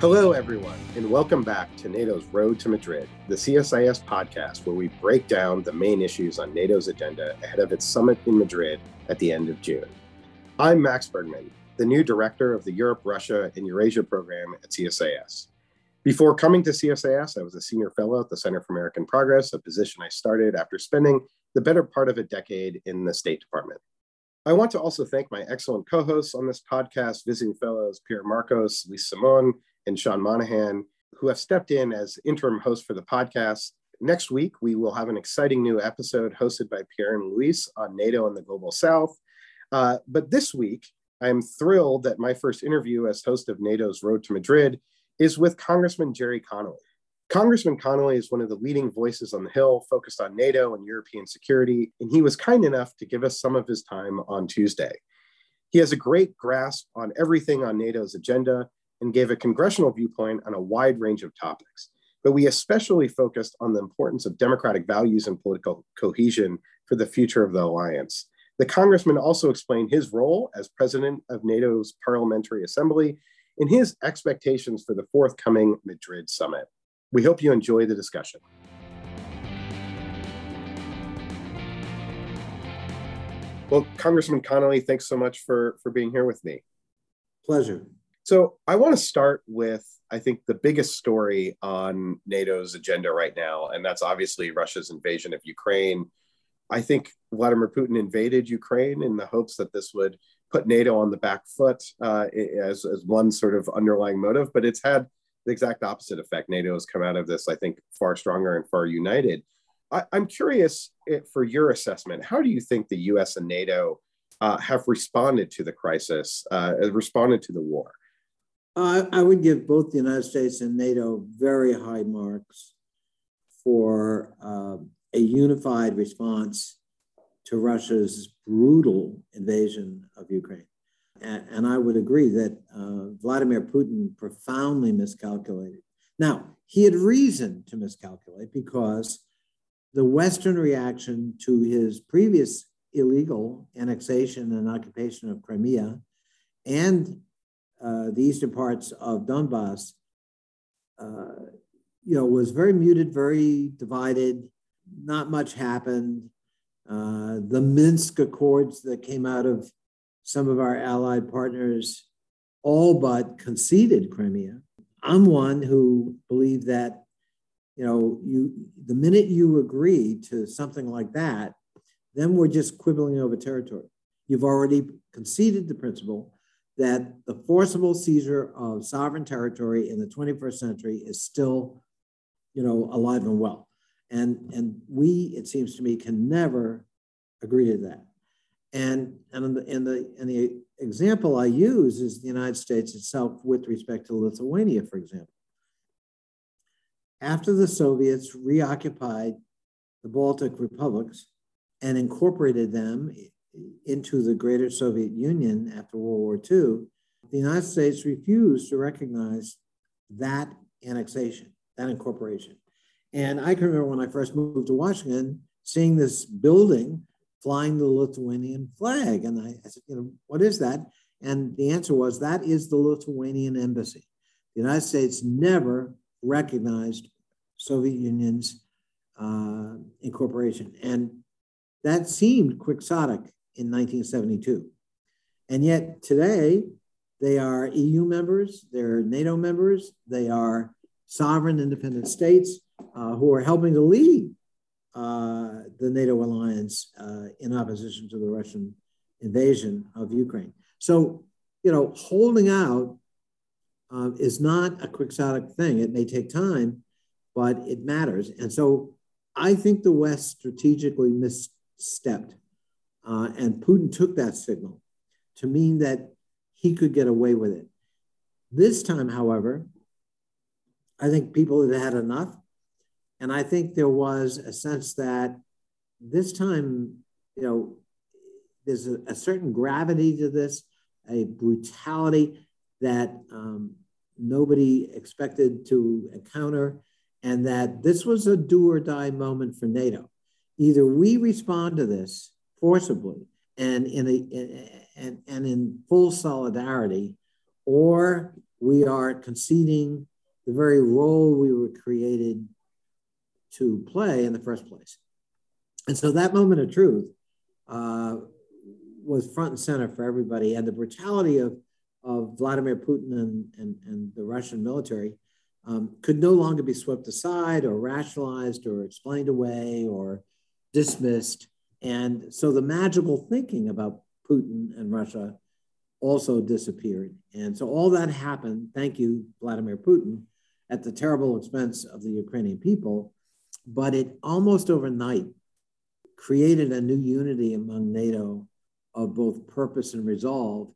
Hello, everyone, and welcome back to NATO's Road to Madrid, the CSIS podcast where we break down the main issues on NATO's agenda ahead of its summit in Madrid at the end of June. I'm Max Bergmann, the new director of the Europe, Russia, and Eurasia program at CSIS. Before coming to CSIS, I was a senior fellow at the Center for American Progress, a position I started after spending the better part of a decade in the State Department. I want to also thank my excellent co hosts on this podcast, visiting fellows Pierre Morcos, Luis Simon, and Sean Monaghan, who have stepped in as interim hosts for the podcast. Next week, we will have an exciting new episode hosted by Pierre and Luis on NATO and the Global South. Uh, but this week, I'm thrilled that my first interview as host of NATO's Road to Madrid is with Congressman Gerry Connolly. Congressman Connolly is one of the leading voices on the Hill focused on NATO and European security, and he was kind enough to give us some of his time on Tuesday. He has a great grasp on everything on NATO's agenda and gave a congressional viewpoint on a wide range of topics. But we especially focused on the importance of democratic values and political cohesion for the future of the alliance. The congressman also explained his role as president of NATO's Parliamentary Assembly and his expectations for the forthcoming Madrid summit. We hope you enjoy the discussion. Well, Congressman Connolly, thanks so much for, for being here with me. Pleasure. So I want to start with, I think, the biggest story on NATO's agenda right now, and that's obviously Russia's invasion of Ukraine. I think Vladimir Putin invaded Ukraine in the hopes that this would put NATO on the back foot uh, as, as one sort of underlying motive, but it's had the exact opposite effect. NATO has come out of this, I think, far stronger and far united. I, am curious eh, for your assessment. How do you think the US and NATO uh, have responded to the crisis, uh, responded to the war? I, I would give both the United States and NATO very high marks for uh, a unified response to Russia's brutal invasion of Ukraine. And, and I would agree that uh, Vladimir Putin profoundly miscalculated. Now, he had reason to miscalculate because the Western reaction to his previous illegal annexation and occupation of Crimea and uh, the eastern parts of Donbass, uh, you know, was very muted, very divided. Not much happened. Uh, the Minsk Accords that came out of some of our allied partners all but conceded Crimea. I'm one who believe that, you know, you the minute you agree to something like that, then we're just quibbling over territory. You've already conceded the principle that the forcible seizure of sovereign territory in the 21st century is still, you know, alive and well. And, and we, it seems to me, can never agree to that. And, and, the, and, the, and the example I use is the United States itself with respect to Lithuania, for example. After the Soviets reoccupied the Baltic republics and incorporated them into the greater Soviet Union after World War II, the United States refused to recognize that annexation, that incorporation. And I can remember when I first moved to Washington, seeing this building flying the Lithuanian flag. And I, I said, you know, what is that? And the answer was that is the Lithuanian embassy. The United States never recognized Soviet Union's uh, incorporation. And that seemed quixotic in 1972. And yet today, they are EU members, they're NATO members, they are sovereign independent states uh, who are helping to lead uh, the NATO alliance uh, in opposition to the Russian invasion of Ukraine. So, you know, holding out uh, is not a quixotic thing. It may take time, but it matters. And so I think the West strategically misstepped uh, and Putin took that signal to mean that he could get away with it. This time, however, I think people had had enough. And I think there was a sense that this time, you know, there's a, a certain gravity to this, a brutality that um, nobody expected to encounter, and that this was a do or die moment for NATO. Either we respond to this forcibly and in a and, and in full solidarity, or we are conceding the very role we were created to play in the first place. And so that moment of truth uh, was front and center for everybody. And the brutality of, of Vladimir Putin and, and, and the Russian military um, could no longer be swept aside or rationalized or explained away or dismissed. And so the magical thinking about Putin and Russia also disappeared. And so all that happened, thank you, Vladimir Putin, at the terrible expense of the Ukrainian people. But it almost overnight created a new unity among NATO of both purpose and resolve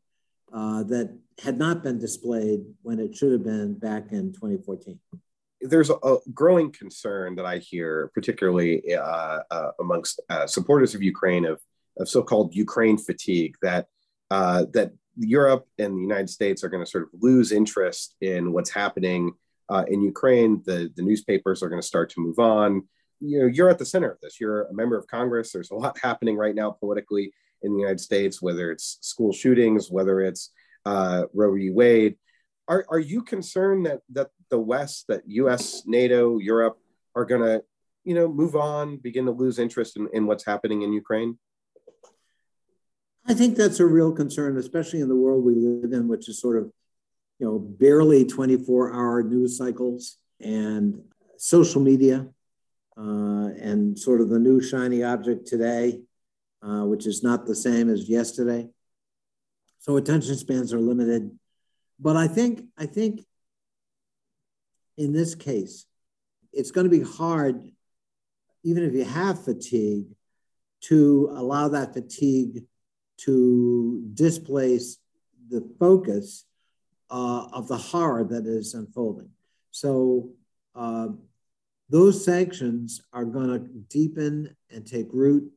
uh, that had not been displayed when it should have been back in 2014 there's a, growing concern that I hear, particularly uh, uh, amongst uh, supporters of Ukraine, of, of so-called Ukraine fatigue, that uh, that Europe and the United States are going to sort of lose interest in what's happening uh, in Ukraine. The the newspapers are going to start to move on. You know, you're at the center of this. You're a member of Congress. There's a lot happening right now politically in the United States, whether it's school shootings, whether it's uh, Roe v. Wade. Are, are you concerned that that the West, that U.S., NATO, Europe are going to, you know, move on, begin to lose interest in, in what's happening in Ukraine? I think that's a real concern, especially in the world we live in, which is sort of, you know, barely 24 hour news cycles and social media uh, and sort of the new shiny object today, uh, which is not the same as yesterday. So attention spans are limited. But I think, I think in this case, it's going to be hard, even if you have fatigue, to allow that fatigue to displace the focus uh, of the horror that is unfolding. So uh, those sanctions are going to deepen and take root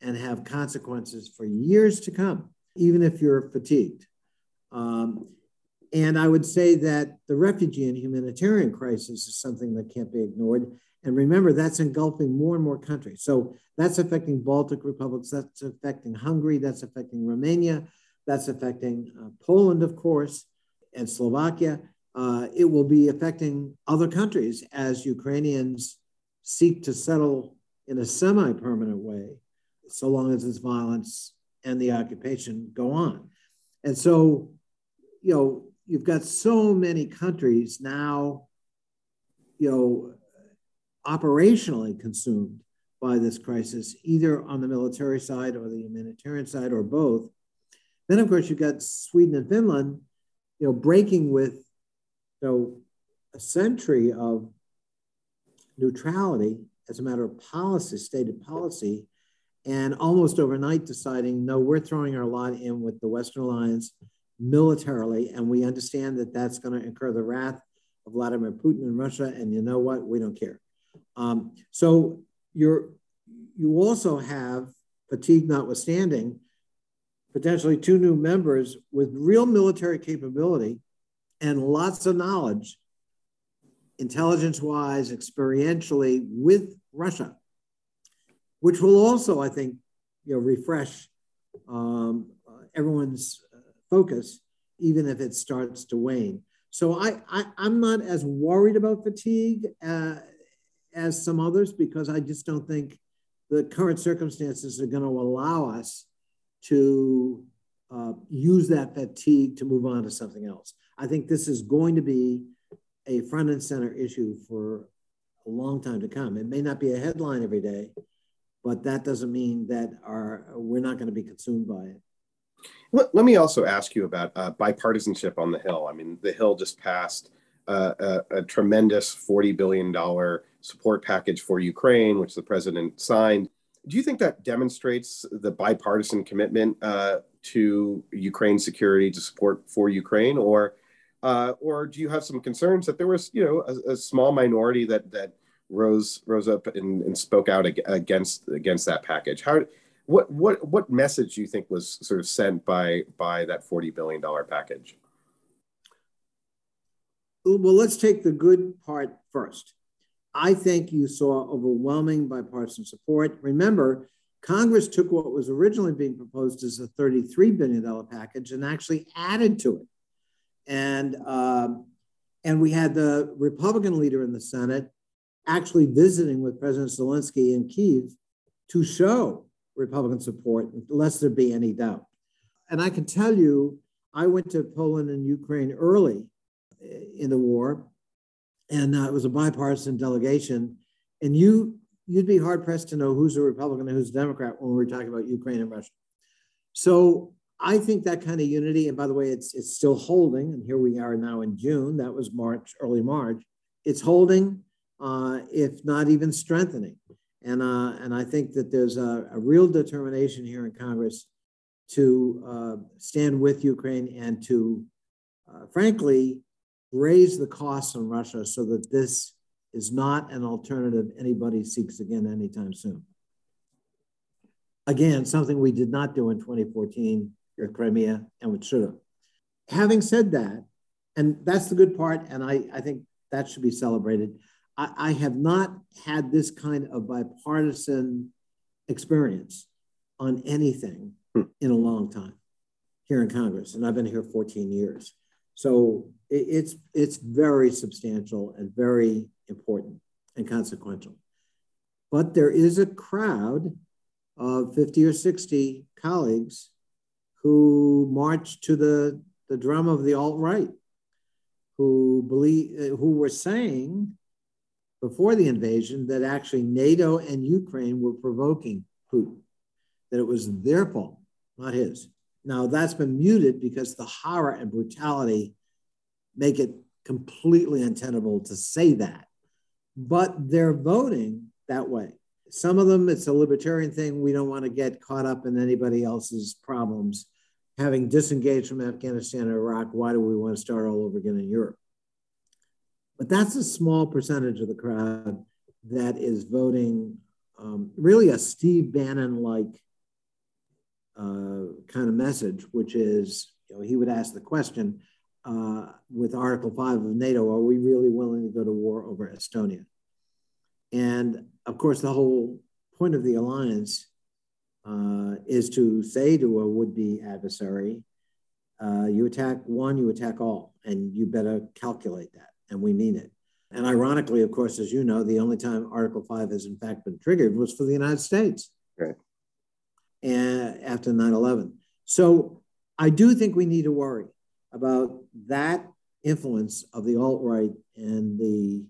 and have consequences for years to come, even if you're fatigued. Um, and I would say that the refugee and humanitarian crisis is something that can't be ignored. And remember, that's engulfing more and more countries. So that's affecting Baltic republics, that's affecting Hungary, that's affecting Romania, that's affecting uh, Poland, of course, and Slovakia. Uh, it will be affecting other countries as Ukrainians seek to settle in a semi permanent way, so long as this violence and the occupation go on. And so, you know, you've got so many countries now, you know, operationally consumed by this crisis, either on the military side or the humanitarian side or both. Then, of course, you've got Sweden and Finland, you know, breaking with, you know, a century of neutrality as a matter of policy, stated policy, and almost overnight deciding, no, we're throwing our lot in with the Western Alliance militarily, and we understand that that's going to incur the wrath of Vladimir Putin and Russia. And you know what? We don't care. Um, so you're you also have fatigue notwithstanding, potentially two new members with real military capability and lots of knowledge, intelligence-wise, experientially, with Russia, which will also, I think, you know, refresh um, everyone's focus, even if it starts to wane. So I, I am not as worried about fatigue uh, as some others because I just don't think the current circumstances are going to allow us to uh, use that fatigue to move on to something else. I think this is going to be a front and center issue for a long time to come. It may not be a headline every day, but that doesn't mean that our we're not going to be consumed by it. Let, let me also ask you about uh, bipartisanship on the Hill. I mean, the Hill just passed uh, a, a, tremendous $40 billion support package for Ukraine, which the president signed. Do you think that demonstrates the bipartisan commitment uh, to Ukraine security, to support for Ukraine, or uh, or do you have some concerns that there was, you know, a, a small minority that that rose rose up and, and spoke out against against that package? How what what what message do you think was sort of sent by by that forty billion dollar package? Well, let's take the good part first. I think you saw overwhelming bipartisan support. Remember, Congress took what was originally being proposed as a $33 billion package and actually added to it. And, um, and we had the Republican leader in the Senate actually visiting with President Zelensky in Kiev to show Republican support, lest there be any doubt. And I can tell you, I went to Poland and Ukraine early in the war, and uh, it was a bipartisan delegation. And you, you'd be hard pressed to know who's a Republican and who's a Democrat when we were talking about Ukraine and Russia. So I think that kind of unity, and by the way, it's it's still holding. And here we are now in June. That was March, early March. It's holding, uh, if not even strengthening. And uh, and I think that there's a, a real determination here in Congress to uh, stand with Ukraine and to, uh, frankly, raise the costs on Russia so that this is not an alternative anybody seeks again anytime soon. Again, something we did not do in 2014 with Crimea and with should. Having said that, and that's the good part, and I, I think that should be celebrated. I, I have not had this kind of bipartisan experience on anything hmm. in a long time here in Congress, and I've been here 14 years. So it, it's it's very substantial and very important and consequential. But there is a crowd of 50 or 60 colleagues who marched to the, the drum of the alt right, who believe who were saying before the invasion that actually NATO and Ukraine were provoking Putin, that it was their fault, not his. Now that's been muted because the horror and brutality make it completely untenable to say that. But they're voting that way. Some of them, it's a libertarian thing. We don't want to get caught up in anybody else's problems. Having disengaged from Afghanistan and Iraq, why do we want to start all over again in Europe? But that's a small percentage of the crowd that is voting um, really a Steve Bannon like uh, kind of message, which is, you know, he would ask the question uh, with Article 5 of NATO are we really willing to go to war over Estonia? And of course, the whole point of the alliance uh, is to say to a would be adversary, uh, you attack one, you attack all, and you better calculate that. And we mean it. And ironically, of course, as you know, the only time Article 5 has in fact been triggered was for the United States. Right. And after 9 11. So I do think we need to worry about that influence of the alt right and the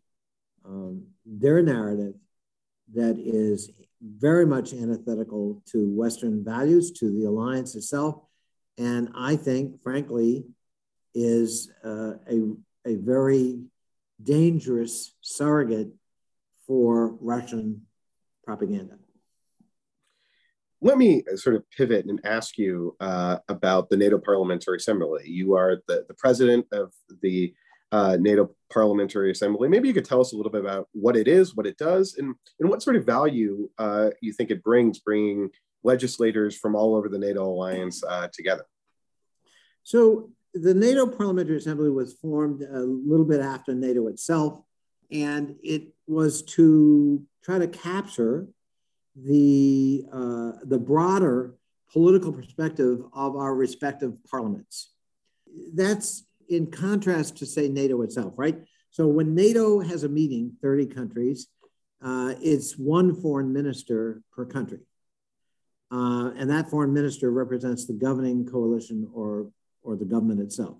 um, their narrative that is very much antithetical to Western values, to the alliance itself, and I think, frankly, is uh, a, a very dangerous surrogate for Russian propaganda. Let me sort of pivot and ask you uh, about the NATO Parliamentary Assembly. You are the, the president of the uh, NATO Parliamentary Assembly. Maybe you could tell us a little bit about what it is, what it does, and, and what sort of value uh, you think it brings, bringing legislators from all over the NATO alliance uh, together. So, the NATO Parliamentary Assembly was formed a little bit after NATO itself, and it was to try to capture the uh, the broader political perspective of our respective parliaments. That's in contrast to, say, NATO itself, right? So when NATO has a meeting, 30 countries, uh, it's one foreign minister per country. Uh, and that foreign minister represents the governing coalition or, or the government itself.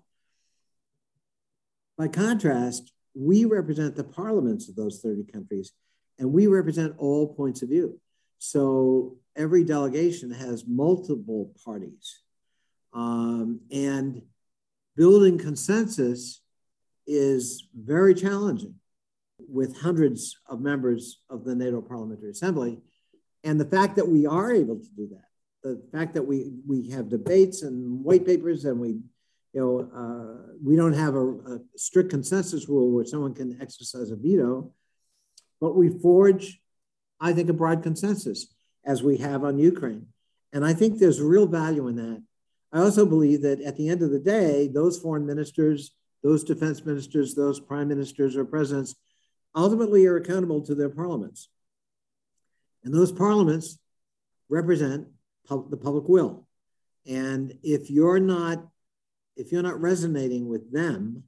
By contrast, we represent the parliaments of those 30 countries, and we represent all points of view. So every delegation has multiple parties. Um, and building consensus is very challenging with hundreds of members of the NATO Parliamentary Assembly. And the fact that we are able to do that, the fact that we, we have debates and white papers and we, you know, uh, we don't have a, a strict consensus rule where someone can exercise a veto, but we forge, I think, a broad consensus as we have on Ukraine. And I think there's real value in that. I also believe that at the end of the day, those foreign ministers, those defense ministers, those prime ministers or presidents ultimately are accountable to their parliaments. And those parliaments represent pub- the public will. And if you're not if you're not resonating with them,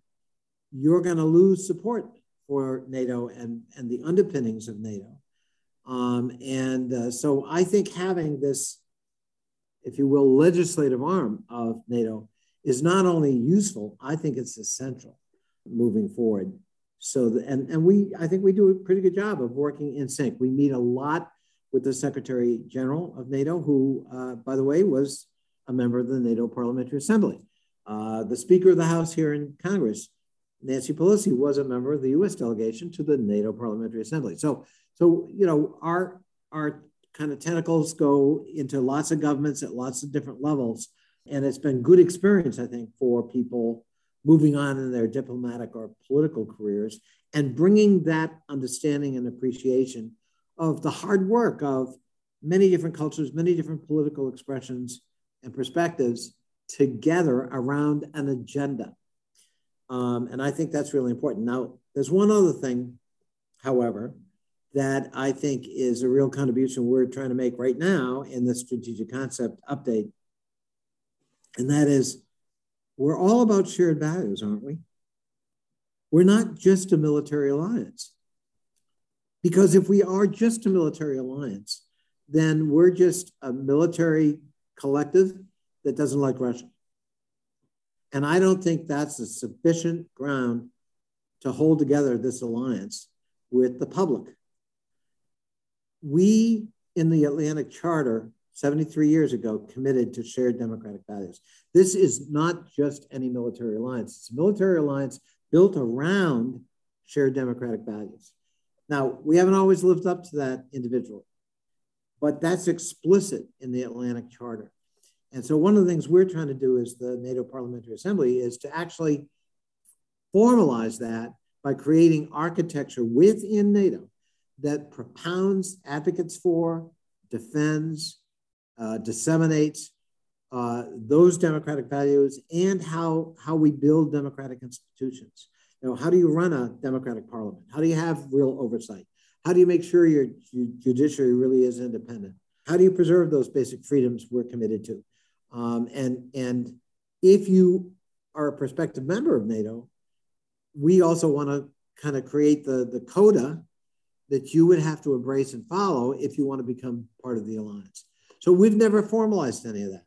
you're going to lose support for NATO and, and the underpinnings of NATO. Um, and uh, so I think having this, if you will, legislative arm of NATO is not only useful, I think it's essential moving forward. So, the, and, and we, I think we do a pretty good job of working in sync. We meet a lot with the Secretary General of NATO, who, uh, by the way, was a member of the NATO Parliamentary Assembly. Uh, the Speaker of the House here in Congress, Nancy Pelosi, was a member of the U.S. delegation to the NATO Parliamentary Assembly. So, so you know, our our kind of tentacles go into lots of governments at lots of different levels, and it's been good experience, I think, for people moving on in their diplomatic or political careers and bringing that understanding and appreciation of the hard work of many different cultures, many different political expressions and perspectives together around an agenda. Um, and I think that's really important. Now, there's one other thing, however, that I think is a real contribution we're trying to make right now in the strategic concept update. And that is, we're all about shared values, aren't we? We're not just a military alliance. Because if we are just a military alliance, then we're just a military collective that doesn't like Russia. And I don't think that's a sufficient ground to hold together this alliance with the public. We in the Atlantic Charter 73 years ago committed to shared democratic values. This is not just any military alliance, it's a military alliance built around shared democratic values. Now, we haven't always lived up to that individually, but that's explicit in the Atlantic Charter. And so one of the things we're trying to do as the NATO Parliamentary Assembly is to actually formalize that by creating architecture within NATO that propounds, advocates for, defends, uh, disseminates uh, those democratic values and how, how we build democratic institutions. You know, how do you run a democratic parliament? How do you have real oversight? How do you make sure your, judiciary really is independent? How do you preserve those basic freedoms we're committed to? Um, and, and if you are a prospective member of NATO, we also want to kind of create the, the coda that you would have to embrace and follow if you want to become part of the alliance. So we've never formalized any of that.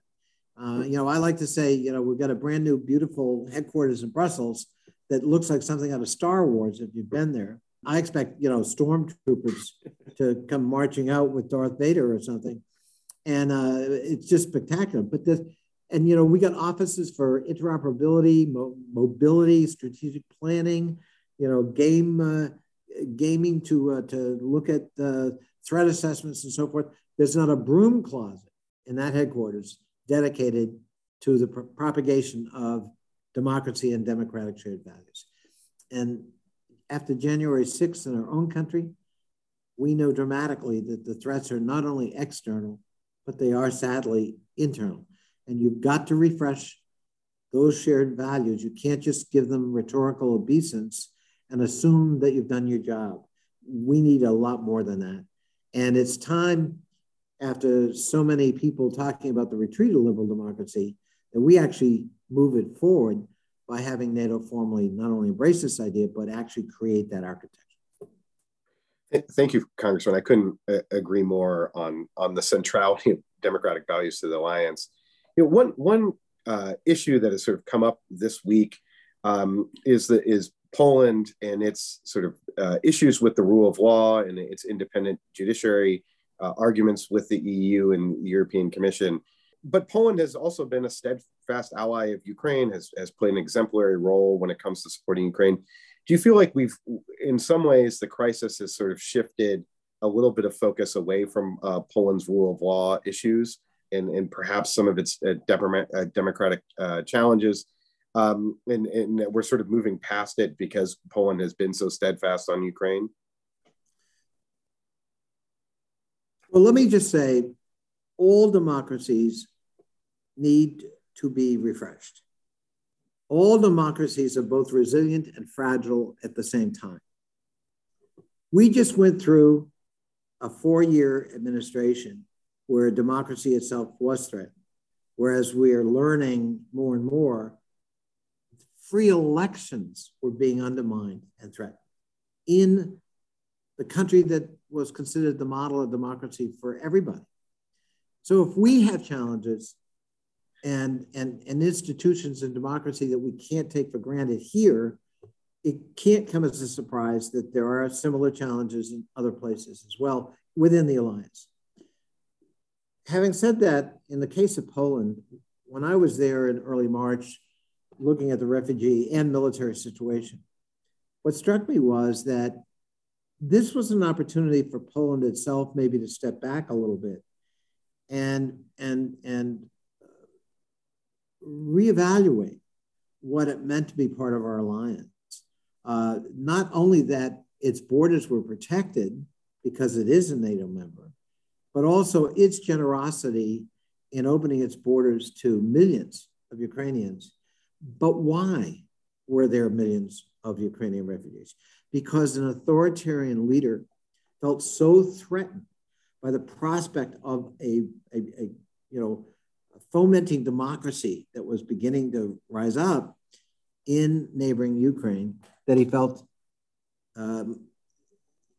Uh, you know, I like to say, you know, we've got a brand new, beautiful headquarters in Brussels that looks like something out of Star Wars if you've been there. I expect, you know, stormtroopers to come marching out with Darth Vader or something and uh, it's just spectacular. But this, and you know, we got offices for interoperability, mo- mobility, strategic planning, you know, game uh, gaming to uh, to look at threat assessments and so forth. There's not a broom closet in that headquarters dedicated to the propagation of democracy and democratic shared values. And after January 6th in our own country, we know dramatically that the threats are not only external, but they are sadly internal. And you've got to refresh those shared values. You can't just give them rhetorical obeisance and assume that you've done your job. We need a lot more than that. And it's time, after so many people talking about the retreat of liberal democracy, that we actually move it forward by having NATO formally not only embrace this idea, but actually create that architecture. Thank you, Congressman. I couldn't uh, agree more on on the centrality of democratic values to the alliance. You know, one one uh, issue that has sort of come up this week um, is the is Poland and its sort of uh, issues with the rule of law and its independent judiciary, uh, arguments with the EU and the European Commission. But Poland has also been a steadfast ally of Ukraine, has, has played an exemplary role when it comes to supporting Ukraine. Do you feel like we've in some ways the crisis has sort of shifted a little bit of focus away from uh, poland's rule of law issues and, and perhaps some of its uh, uh, democratic uh, challenges? Um, and, and we're sort of moving past it because poland has been so steadfast on ukraine? Well let me just say all democracies need to be refreshed all democracies are both resilient and fragile at the same time. We just went through a four year administration where democracy itself was threatened, whereas we are learning more and more free elections were being undermined and threatened in the country that was considered the model of democracy for everybody. So if we have challenges and, and, and institutions and democracy that we can't take for granted here, it can't come as a surprise that there are similar challenges in other places as well within the alliance. Having said that, in the case of Poland, when I was there in early March, looking at the refugee and military situation, what struck me was that this was an opportunity for Poland itself maybe to step back a little bit and and and reevaluate what it meant to be part of our alliance. Uh, not only that its borders were protected because it is a NATO member, but also its generosity in opening its borders to millions of Ukrainians. But why were there millions of Ukrainian refugees? Because an authoritarian leader felt so threatened by the prospect of a, a, a you know, fomenting democracy that was beginning to rise up in neighboring Ukraine that he felt um,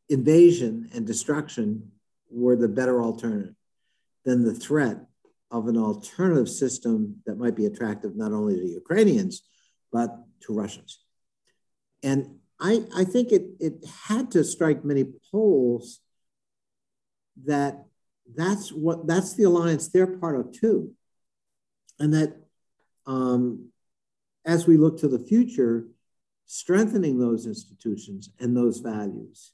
invasion and destruction were the better alternative than the threat of an alternative system that might be attractive not only to Ukrainians, but to Russians. And I, I think it, it had to strike many Poles that that's what that's the alliance they're part of too. And that um, as we look to the future, strengthening those institutions and those values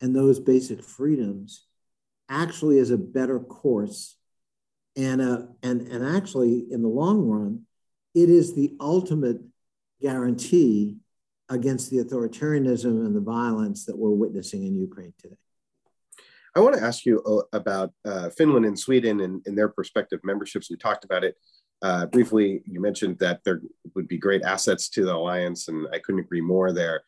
and those basic freedoms actually is a better course. And, uh, and, and actually, in the long run, it is the ultimate guarantee against the authoritarianism and the violence that we're witnessing in Ukraine today. I want to ask you uh, about uh, Finland and Sweden and, and, their prospective memberships. We talked about it uh, briefly. You mentioned that there would be great assets to the alliance, and I couldn't agree more there.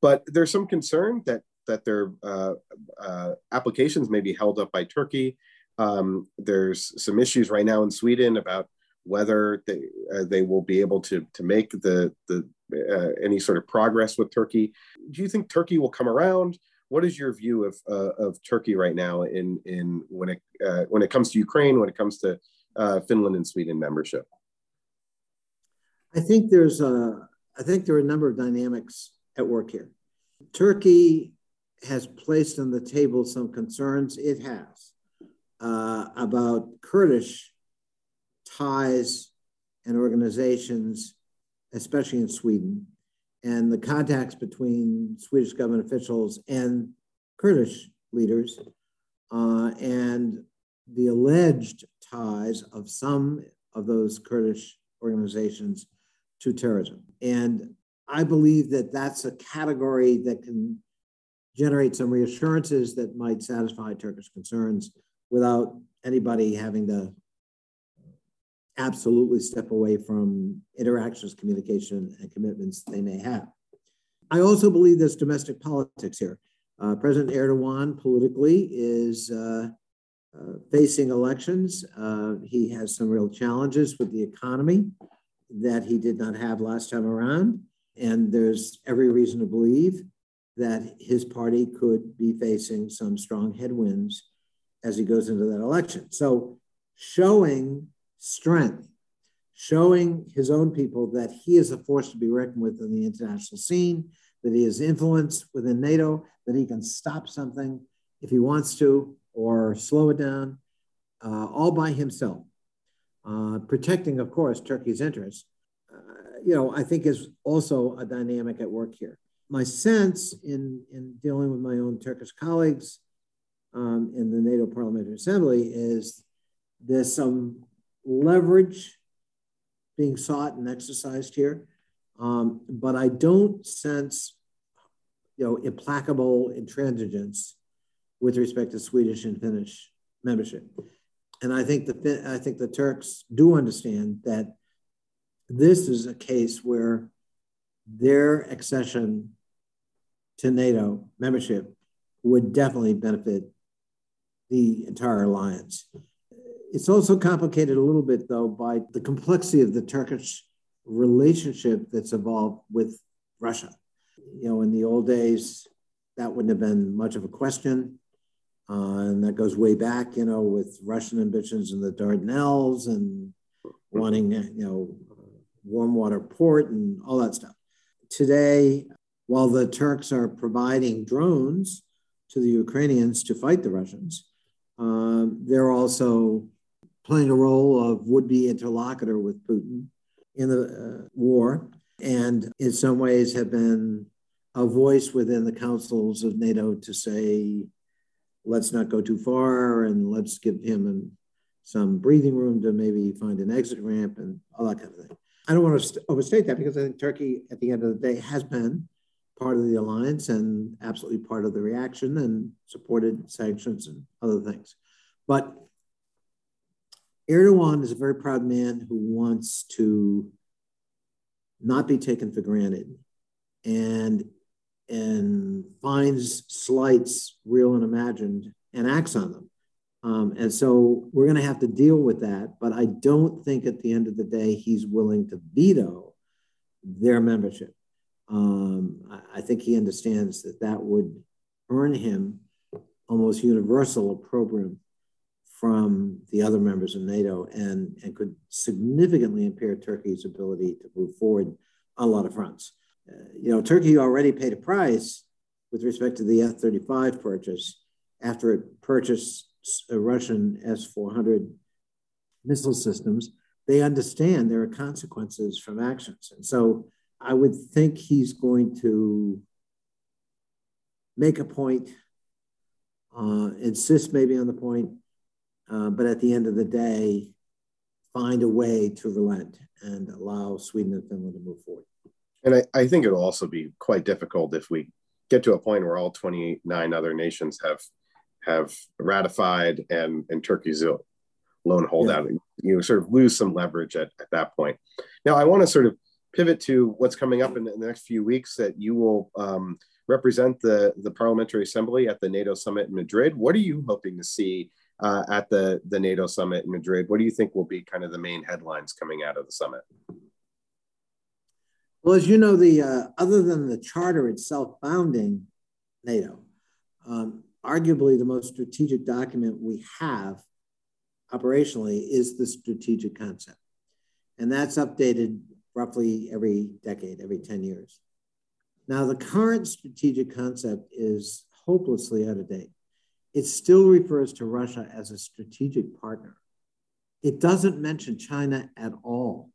But there's some concern that that their uh, uh, applications may be held up by Turkey. Um, there's some issues right now in Sweden about whether they uh, they will be able to to make the the any sort of progress with Turkey. Do you think Turkey will come around? what is your view of uh, of Turkey right now in in when it uh, when it comes to Ukraine, when it comes to uh, Finland and Sweden membership? I think there's a I think there are a number of dynamics at work here. Turkey has placed on the table some concerns it has uh, about Kurdish ties and organizations, especially in Sweden, and the contacts between Swedish government officials and Kurdish leaders, uh, and the alleged ties of some of those Kurdish organizations to terrorism. And I believe that that's a category that can generate some reassurances that might satisfy Turkish concerns without anybody having to absolutely step away from interactions, communication, and commitments they may have. I also believe there's domestic politics here. Uh, President Erdogan politically is uh, facing elections. Uh, he has some real challenges with the economy that he did not have last time around. And there's every reason to believe that his party could be facing some strong headwinds as he goes into that election. So, showing strength, showing his own people that he is a force to be reckoned with in the international scene, that he has influence within NATO, that he can stop something if he wants to or slow it down uh, all by himself. Uh, protecting, of course, Turkey's interests, uh, you know, I think is also a dynamic at work here. My sense in, in dealing with my own Turkish colleagues um, in the NATO Parliamentary Assembly is there's some leverage being sought and exercised here. Um, but I don't sense, you know, implacable intransigence with respect to Swedish and Finnish membership. And I think the I think the Turks do understand that this is a case where their accession to NATO membership would definitely benefit the entire alliance. It's also complicated a little bit, though, by the complexity of the Turkish relationship that's evolved with Russia. You know, in the old days, that wouldn't have been much of a question. Uh, and that goes way back, you know, with Russian ambitions in the Dardanelles and wanting, you know, warm water port and all that stuff. Today, while the Turks are providing drones to the Ukrainians to fight the Russians, uh, they're also playing a role of would be interlocutor with Putin in the uh, war, and in some ways have been a voice within the councils of NATO to say, let's not go too far and let's give him some breathing room to maybe find an exit ramp and all that kind of thing. I don't want to overstate that because I think Turkey, at the end of the day, has been part of the alliance and absolutely part of the reaction and supported sanctions and other things. But Erdogan is a very proud man who wants to not be taken for granted and and finds slights real and imagined and acts on them um, and so we're going to have to deal with that but i don't think at the end of the day he's willing to veto their membership um, I, I think he understands that that would earn him almost universal opprobrium from the other members of NATO and, and could significantly impair Turkey's ability to move forward on a lot of fronts. Uh, you know, Turkey already paid a price with respect to the F 35 purchase after it purchased a Russian S 400 missile systems. They understand there are consequences from actions. And so I would think he's going to make a point, uh, insist maybe on the point, uh, but at the end of the day, find a way to relent and allow Sweden and Finland to move forward. And I, I think it'll also be quite difficult if we get to a point where all 29 other nations have have ratified and, and Turkey's a lone holdout. Yeah. You sort of lose some leverage at, at that point. Now, I want to sort of pivot to what's coming up in the next few weeks that you will um, represent the, the Parliamentary Assembly at the NATO summit in Madrid. What are you hoping to see uh, at the, the NATO summit in Madrid. What do you think will be kind of the main headlines coming out of the summit? Well, as you know, the uh, other than the charter itself founding NATO, um, arguably the most strategic document we have operationally is the strategic concept. And that's updated roughly every decade, every 10 years. Now, the current strategic concept is hopelessly out of date it still refers to Russia as a strategic partner. It doesn't mention China at all.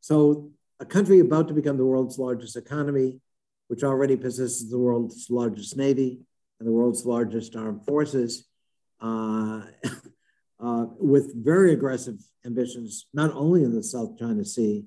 So, a country about to become the world's largest economy, which already possesses the world's largest navy and the world's largest armed forces, uh, uh, with very aggressive ambitions, not only in the South China Sea,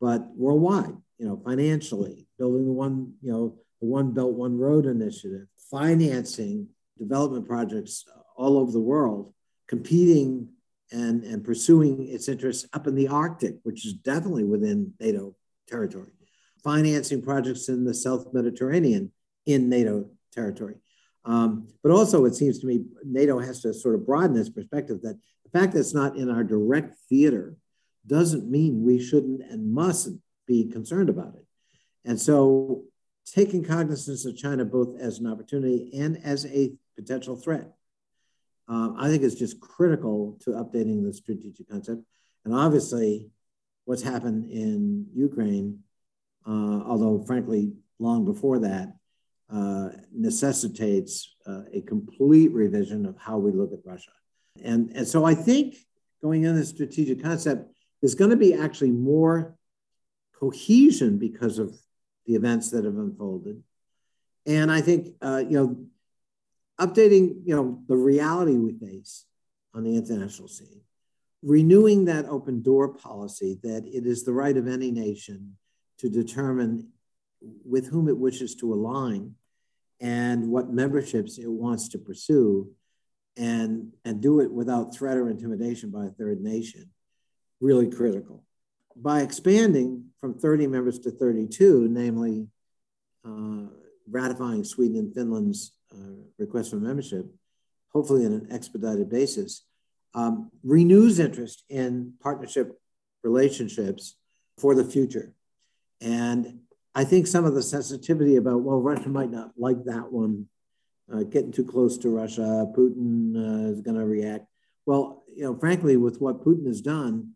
but worldwide, you know, financially, building the one, you know, the One Belt, One Road initiative, financing development projects all over the world, competing and, and pursuing its interests up in the Arctic, which is definitely within NATO territory, financing projects in the South Mediterranean in NATO territory. Um, but also, it seems to me NATO has to sort of broaden its perspective that the fact that it's not in our direct theater doesn't mean we shouldn't and mustn't be concerned about it. And so, taking cognizance of China both as an opportunity and as a potential threat. Um, I think it's just critical to updating the strategic concept. And obviously, what's happened in Ukraine, uh, although frankly, long before that, uh, necessitates uh, a complete revision of how we look at Russia. And, and so I think going into the strategic concept, there's going to be actually more cohesion because of the events that have unfolded. And I think, uh, you know, updating, you know, the reality we face on the international scene, renewing that open door policy that it is the right of any nation to determine with whom it wishes to align and what memberships it wants to pursue and, and do it without threat or intimidation by a third nation, really critical. By expanding from 30 members to 32, namely uh, ratifying Sweden and Finland's request for membership, hopefully on an expedited basis, um, renews interest in partnership relationships for the future. And I think some of the sensitivity about, well, Russia might not like that one, uh, getting too close to Russia, Putin uh, is going to react. Well, you know, frankly, with what Putin has done,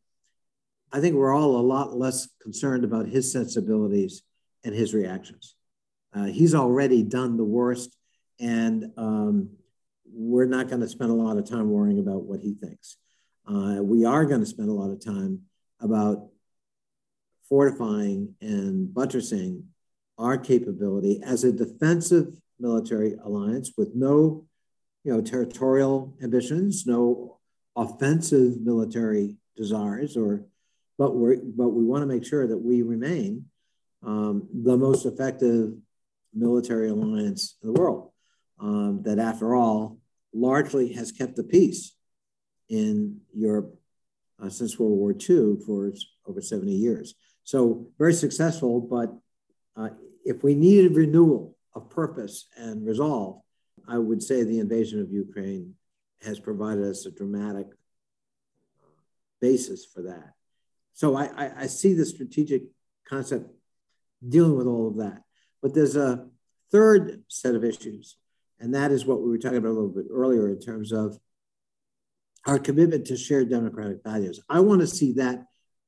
I think we're all a lot less concerned about his sensibilities and his reactions. Uh, he's already done the worst, and um, we're not going to spend a lot of time worrying about what he thinks. Uh, we are going to spend a lot of time about fortifying and buttressing our capability as a defensive military alliance with no you know territorial ambitions no offensive military desires or but we but we want to make sure that we remain um, the most effective military alliance in the world um, that after all largely has kept the peace in Europe uh, since World War II for over 70 years. So very successful, but uh, if we needed renewal of purpose and resolve, I would say the invasion of Ukraine has provided us a dramatic basis for that. So I, I, I see the strategic concept dealing with all of that. But there's a third set of issues, and that is what we were talking about a little bit earlier in terms of our commitment to shared democratic values. I want to see that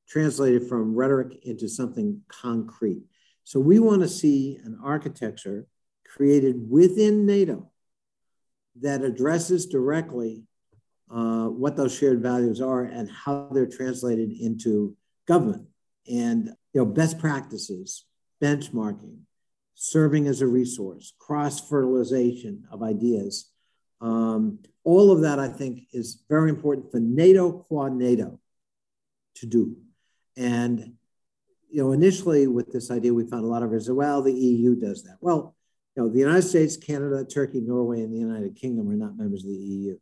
translated from rhetoric into something concrete. So we want to see an architecture created within NATO that addresses directly uh, what those shared values are and how they're translated into government and you know best practices, benchmarking, serving as a resource, cross fertilization of ideas. Um, all of that, I think, is very important for NATO quad NATO to do. And you know, initially with this idea, we found a lot of resistance. Well, the EU does that. Well, you know, the United States, Canada, Turkey, Norway, and the United Kingdom are not members of the EU.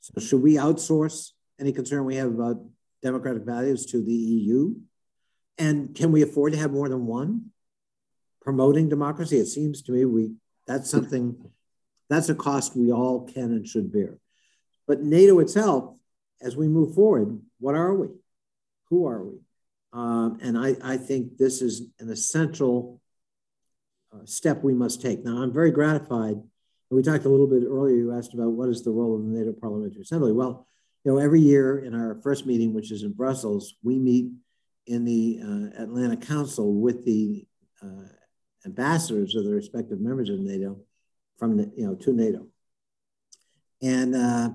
So should we outsource any concern we have about democratic values to the EU? And can we afford to have more than one promoting democracy? It seems to me we that's something that's a cost we all can and should bear. But NATO itself, as we move forward, what are we? Who are we? Um, and I, I think this is an essential uh, step we must take. Now, I'm very gratified. We talked a little bit earlier. You asked about what is the role of the NATO Parliamentary Assembly. Well, you know, every year in our first meeting, which is in Brussels, we meet in the uh, Atlantic Council with the uh, ambassadors of the respective members of NATO from the, you know to NATO, and uh,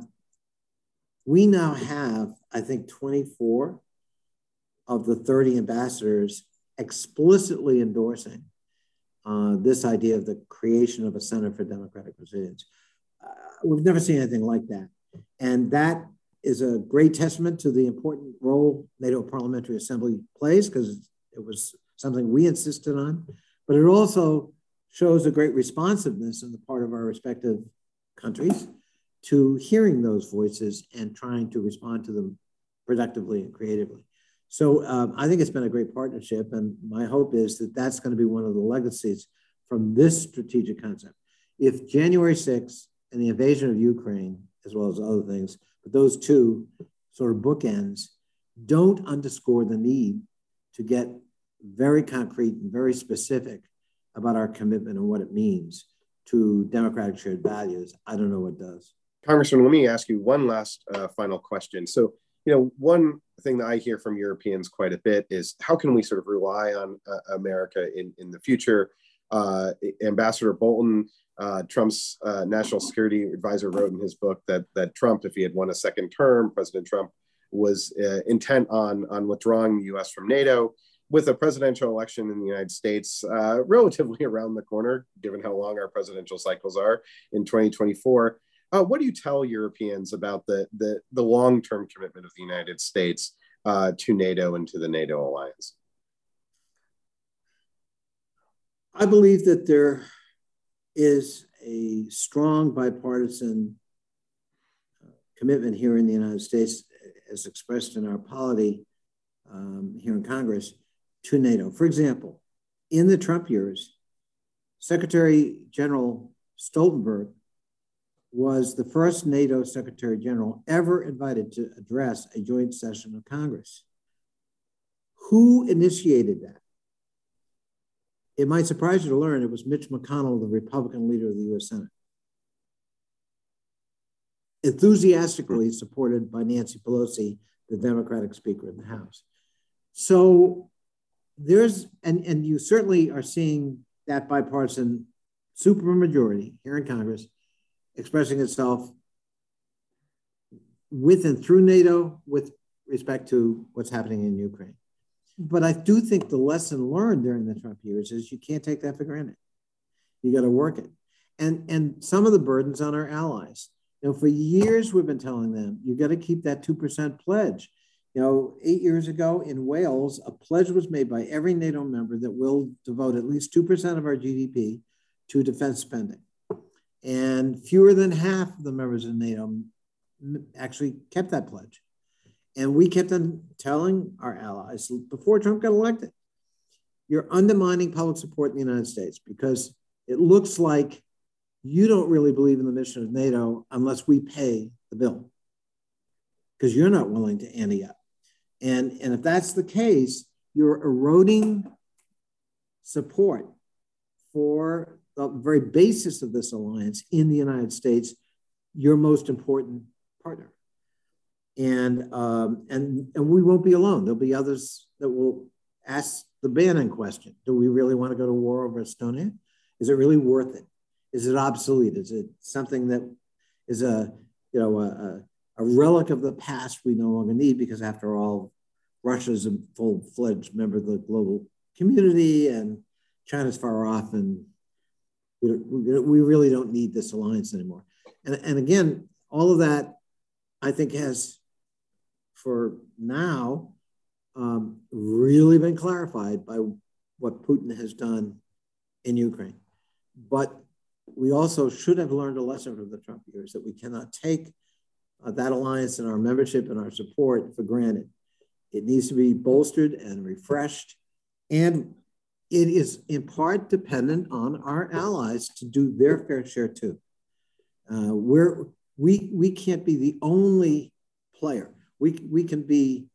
we now have I think 24 of the 30 ambassadors explicitly endorsing uh, this idea of the creation of a Center for Democratic Resilience. Uh, we've never seen anything like that. And that is a great testament to the important role NATO Parliamentary Assembly plays because it was something we insisted on. But it also shows a great responsiveness on the part of our respective countries to hearing those voices and trying to respond to them productively and creatively. So um, I think it's been a great partnership, and my hope is that that's going to be one of the legacies from this strategic concept. If January 6th and the invasion of Ukraine, as well as other things, but those two sort of bookends don't underscore the need to get very concrete and very specific about our commitment and what it means to democratic shared values, I don't know what does. Congressman, let me ask you one last uh, final question. So you know, one thing that I hear from Europeans quite a bit is how can we sort of rely on uh, America in, in the future? Uh, Ambassador Bolton, uh, Trump's uh, national security advisor, wrote in his book that that Trump, if he had won a second term, President Trump was uh, intent on on withdrawing the U.S. from NATO. With a presidential election in the United States uh, relatively around the corner, given how long our presidential cycles are in 2024, uh, what do you tell Europeans about the the, the long term commitment of the United States uh, to NATO and to the NATO alliance? I believe that there is a strong bipartisan commitment here in the United States, as expressed in our polity um, here in Congress, to NATO. For example, in the Trump years, Secretary General Stoltenberg was the first NATO Secretary General ever invited to address a joint session of Congress. Who initiated that? It might surprise you to learn it was Mitch McConnell, the Republican leader of the US Senate. Enthusiastically supported by Nancy Pelosi, the Democratic Speaker in the House. So there's, and, and you certainly are seeing that bipartisan supermajority here in Congress expressing itself with and through NATO with respect to what's happening in Ukraine. But I do think the lesson learned during the Trump years is you can't take that for granted. You got to work it. And, and some of the burdens on our allies. You know, for years we've been telling them you got to keep that 2% pledge. You know, eight years ago in Wales, a pledge was made by every NATO member that will devote at least 2% of our GDP to defense spending. And fewer than half of the members of NATO actually kept that pledge. And we kept on telling our allies before Trump got elected, you're undermining public support in the United States because it looks like you don't really believe in the mission of NATO unless we pay the bill because you're not willing to ante up. And, and if that's the case, you're eroding support for the very basis of this alliance in the United States, your most important partner. And, um, and, and we won't be alone. There'll be others that will ask the Bannon question Do we really want to go to war over Estonia? Is it really worth it? Is it obsolete? Is it something that is a, you know, a, a relic of the past we no longer need because, after all, Russia's a full fledged member of the global community and China's far off, and we, we really don't need this alliance anymore. And, and again, all of that I think has, for now, um, really been clarified by what Putin has done in Ukraine. But we also should have learned a lesson from the Trump years that we cannot take uh, that alliance and our membership and our support for granted. It needs to be bolstered and refreshed. And it is in part dependent on our allies to do their fair share too. Uh, we're, we, we can't be the only player. We, we can be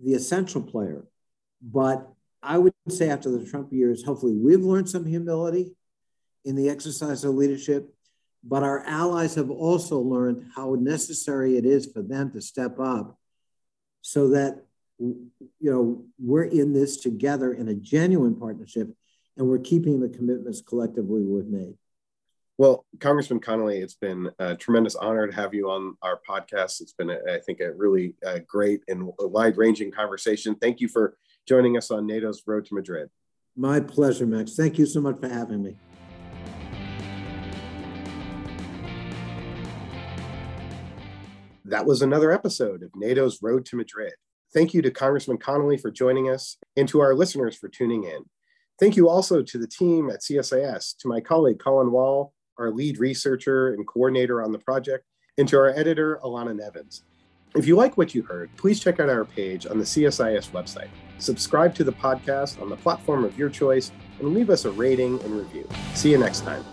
the essential player. But I would say after the Trump years, hopefully we've learned some humility in the exercise of leadership, but our allies have also learned how necessary it is for them to step up so that you know we're in this together in a genuine partnership and we're keeping the commitments collectively we've made. Well, Congressman Connolly, it's been a tremendous honor to have you on our podcast. It's been, a, I think, a really uh, great and wide ranging conversation. Thank you for joining us on NATO's Road to Madrid. My pleasure, Max. Thank you so much for having me. That was another episode of NATO's Road to Madrid. Thank you to Congressman Connolly for joining us and to our listeners for tuning in. Thank you also to the team at CSIS, to my colleague Colin Wall, our lead researcher and coordinator on the project, and to our editor, Alana Nevins. If you like what you heard, please check out our page on the CSIS website. Subscribe to the podcast on the platform of your choice and leave us a rating and review. See you next time.